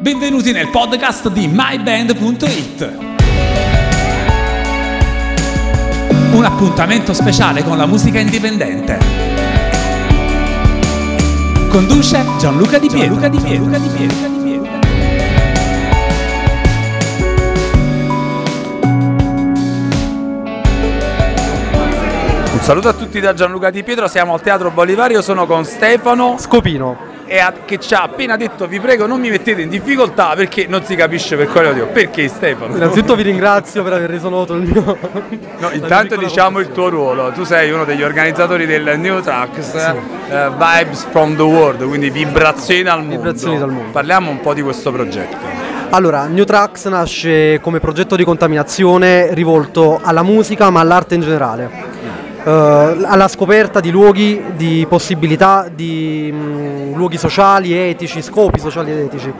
Benvenuti nel podcast di myband.it. Un appuntamento speciale con la musica indipendente. Conduce Gianluca Di Pietro. Gianluca Di Pietro. Gianluca Di Pietro. Un saluto a tutti da Gianluca Di Pietro, siamo al Teatro Bolivario, sono con Stefano Scopino. E a- che ci ha appena detto vi prego non mi mettete in difficoltà perché non si capisce per quale motivo. Perché Stefano? Innanzitutto vi ringrazio per aver reso noto il mio. No, intanto diciamo il tuo ruolo, tu sei uno degli organizzatori del New Tracks eh, Vibes from the World, quindi vibrazioni dal mondo. Vibrazioni dal mondo. Parliamo un po' di questo progetto. Allora, New Tracks nasce come progetto di contaminazione rivolto alla musica ma all'arte in generale. Eh, alla scoperta di luoghi, di possibilità, di mh, luoghi sociali, etici, scopi sociali ed etici,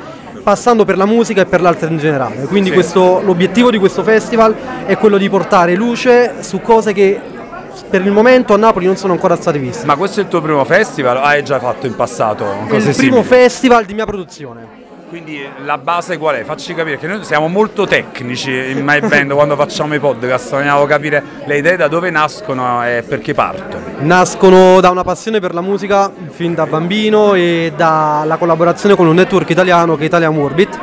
passando per la musica e per l'arte in generale. Quindi Sì. questo- l'obiettivo di questo festival è quello di portare luce su cose che per il momento a Napoli non sono ancora state viste. Ma questo è il tuo primo festival? o Hai già fatto in passato È il primo simili? festival di mia produzione. Quindi la base qual è? Facci capire che noi siamo molto tecnici in My Band quando facciamo i podcast, vogliamo capire le idee da dove nascono e perché partono. Nascono da una passione per la musica fin da bambino e dalla collaborazione con un network italiano che è Italian Orbit,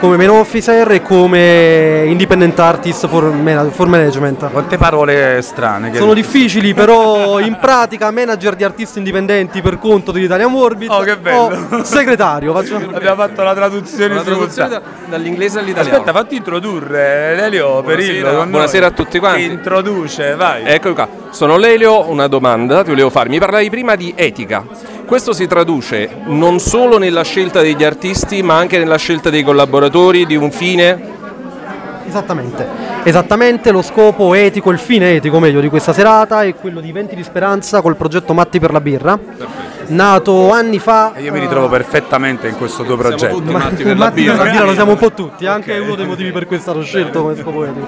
come main officer e come independent artist for, for management. Quante parole strane. Che Sono difficili, però in pratica manager di artisti indipendenti per conto di Italian Orbit Oh, che bello. segretario. faccio- Abbiamo fatto la traduzione, Una traduzione da- dall'inglese all'italiano. Aspetta, fatti introdurre Lelio Perillo. Buonasera, a tutti quanti. Ti introduce, vai. Ecco qua, sono Lelio, una domanda ti volevo fare. Mi parlavi prima di etica. Questo si traduce non solo nella scelta degli artisti, ma anche nella scelta dei collaboratori, di un fine. Esattamente. Esattamente lo scopo etico, il fine etico meglio di questa serata è quello di Venti di Speranza col progetto Matti per la birra. Nato anni fa. E io mi ritrovo perfettamente in questo tuo progetto. tutti Ma- matti per la birra. lo siamo un po' tutti, è anche uno dei motivi per cui è stato scelto come scopo etico.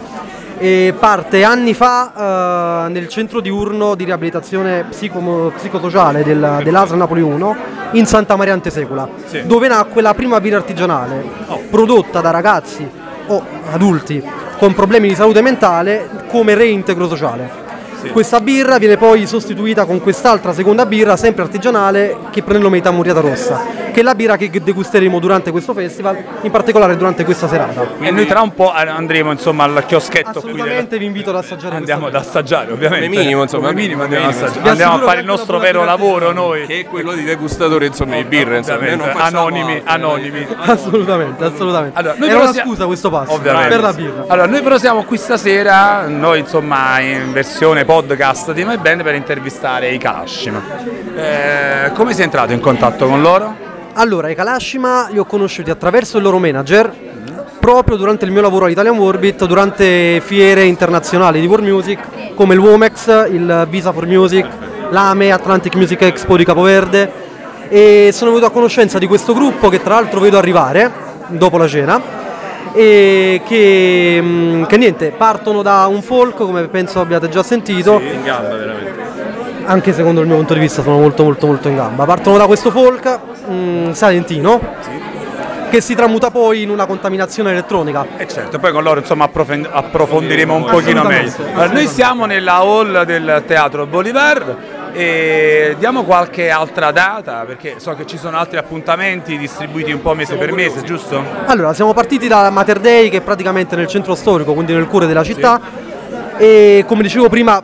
E parte anni fa eh, nel centro diurno di riabilitazione psico- psicosociale del, dell'ASL Napoli 1 in Santa Maria Antesecula, Sì. dove nacque la prima birra artigianale prodotta da ragazzi o adulti con problemi di salute mentale come reintegro sociale. Questa birra viene poi sostituita con quest'altra seconda birra, sempre artigianale, che prende il nome di Tamuriata Rossa, che è la birra che degusteremo durante questo festival, in particolare durante questa serata. E noi tra un po' andremo insomma al chioschetto qui. Assolutamente vi invito ad assaggiare Andiamo ad assaggiare, ovviamente. Come minimo, insomma, Come minimo andiamo, minimo. ad assaggiare. Andiamo a fare il nostro vero lavoro noi. Che è quello di degustatore, insomma, di birra, insomma. Anonimi, altro, anonimi. Assolutamente, assolutamente. Allora, noi Era però una sia- scusa questo passo Ovviamente. per la birra. Allora, noi però siamo qui stasera, noi insomma in versione podcast di My Band per intervistare i Kalashima. Eh, come sei entrato in contatto con loro? Allora, i Kalashima li ho conosciuti attraverso il loro manager proprio durante il mio lavoro all'Italian Orbit, durante fiere internazionali di world music come il WOMEX, il Visa for Music, l'AME, Atlantic Music Expo di Capoverde e sono venuto a conoscenza di questo gruppo che tra l'altro vedo arrivare dopo la cena e che, mm, che niente, partono da un folk come penso abbiate già sentito In gamba, veramente. Anche secondo il mio punto di vista sono molto molto molto in gamba. Partono da questo folk mm, salentino che si tramuta poi in una contaminazione elettronica. E certo, poi con loro insomma approfen- approfondiremo un pochino meglio. Allora, noi siamo nella hall del Teatro Bolivar e diamo qualche altra data perché so che ci sono altri appuntamenti distribuiti un po' mese per mese, giusto? Allora, siamo partiti da Mater Dei che è praticamente nel centro storico, quindi nel cuore della città e come dicevo prima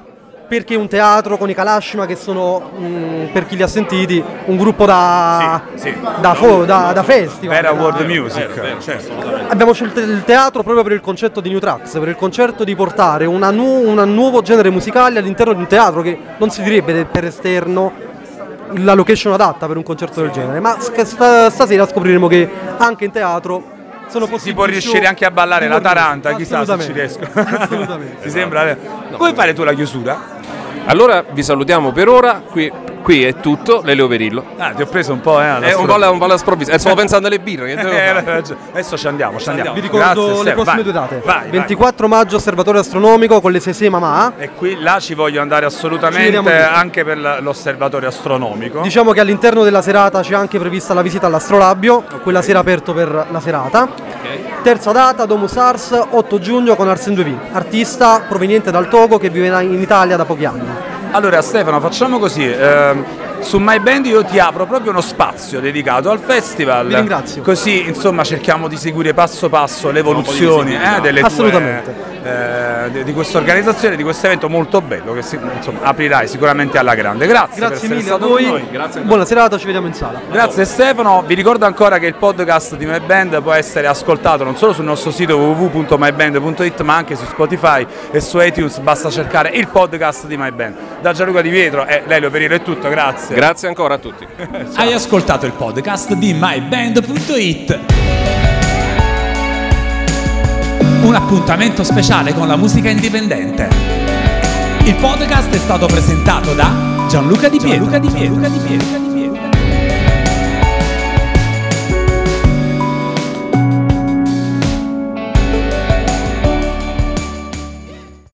perché un teatro con i Kalashima che sono, mm, per chi li ha sentiti, un gruppo da, Sì, sì. da, fo- da- da festival. Vera da- world music. certo. Abbiamo scelto il teatro proprio per il concetto di New Tracks, per il concetto di portare una nu- un nuovo genere musicale all'interno di un teatro che non si direbbe per esterno la location adatta per un concerto del genere, ma sta- stasera scopriremo che anche in teatro sono possibili Si può riuscire anche a ballare la taranta, chissà se ci riesco. Assolutamente. Ti sembra? Vuoi fare tu la chiusura? Allora vi salutiamo per ora. Qui Qui è tutto, Lelio Perillo. Ah, ti ho preso un po', eh. È un po' la, un po' la sprovvista. Eh, stavo pensando alle birre. Che devo Eh. Adesso ci andiamo, ci andiamo. Vi ricordo Grazie, le prossime Vai, due date. Vai, vai. 24 maggio Osservatorio Astronomico con le Sese Mamà. E qui là ci voglio andare assolutamente anche per l'osservatorio astronomico. Diciamo che all'interno della serata c'è anche prevista la visita all'astrolabio, quella sera aperto per la serata. Terza data, Domus Ars, 8 giugno con Arsen 2V, artista proveniente dal Togo che vive in Italia da pochi anni. Allora Stefano, facciamo così. ehm, su My Band io ti apro proprio uno spazio dedicato al festival. Vi ringrazio. Così insomma cerchiamo di seguire passo passo le evoluzioni eh, delle tue- Assolutamente. eh, di, questa organizzazione, di questo evento molto bello che si- insomma, aprirai sicuramente alla grande. Grazie, per Grazie essere mille a voi, noi. buona serata, ci vediamo in sala. Grazie Stefano, vi ricordo ancora che il podcast di My Band può essere ascoltato non solo sul nostro sito www.myband.it ma anche su Spotify e su iTunes, basta cercare il podcast di My Band. Da Gianluca Di Pietro e Lelio Perillo è tutto, grazie. Grazie ancora a tutti. Hai ascoltato il podcast di myband.it. Un appuntamento speciale con la musica indipendente. Il podcast è stato presentato da Gianluca Di Pietro. Gianluca Di Pietro.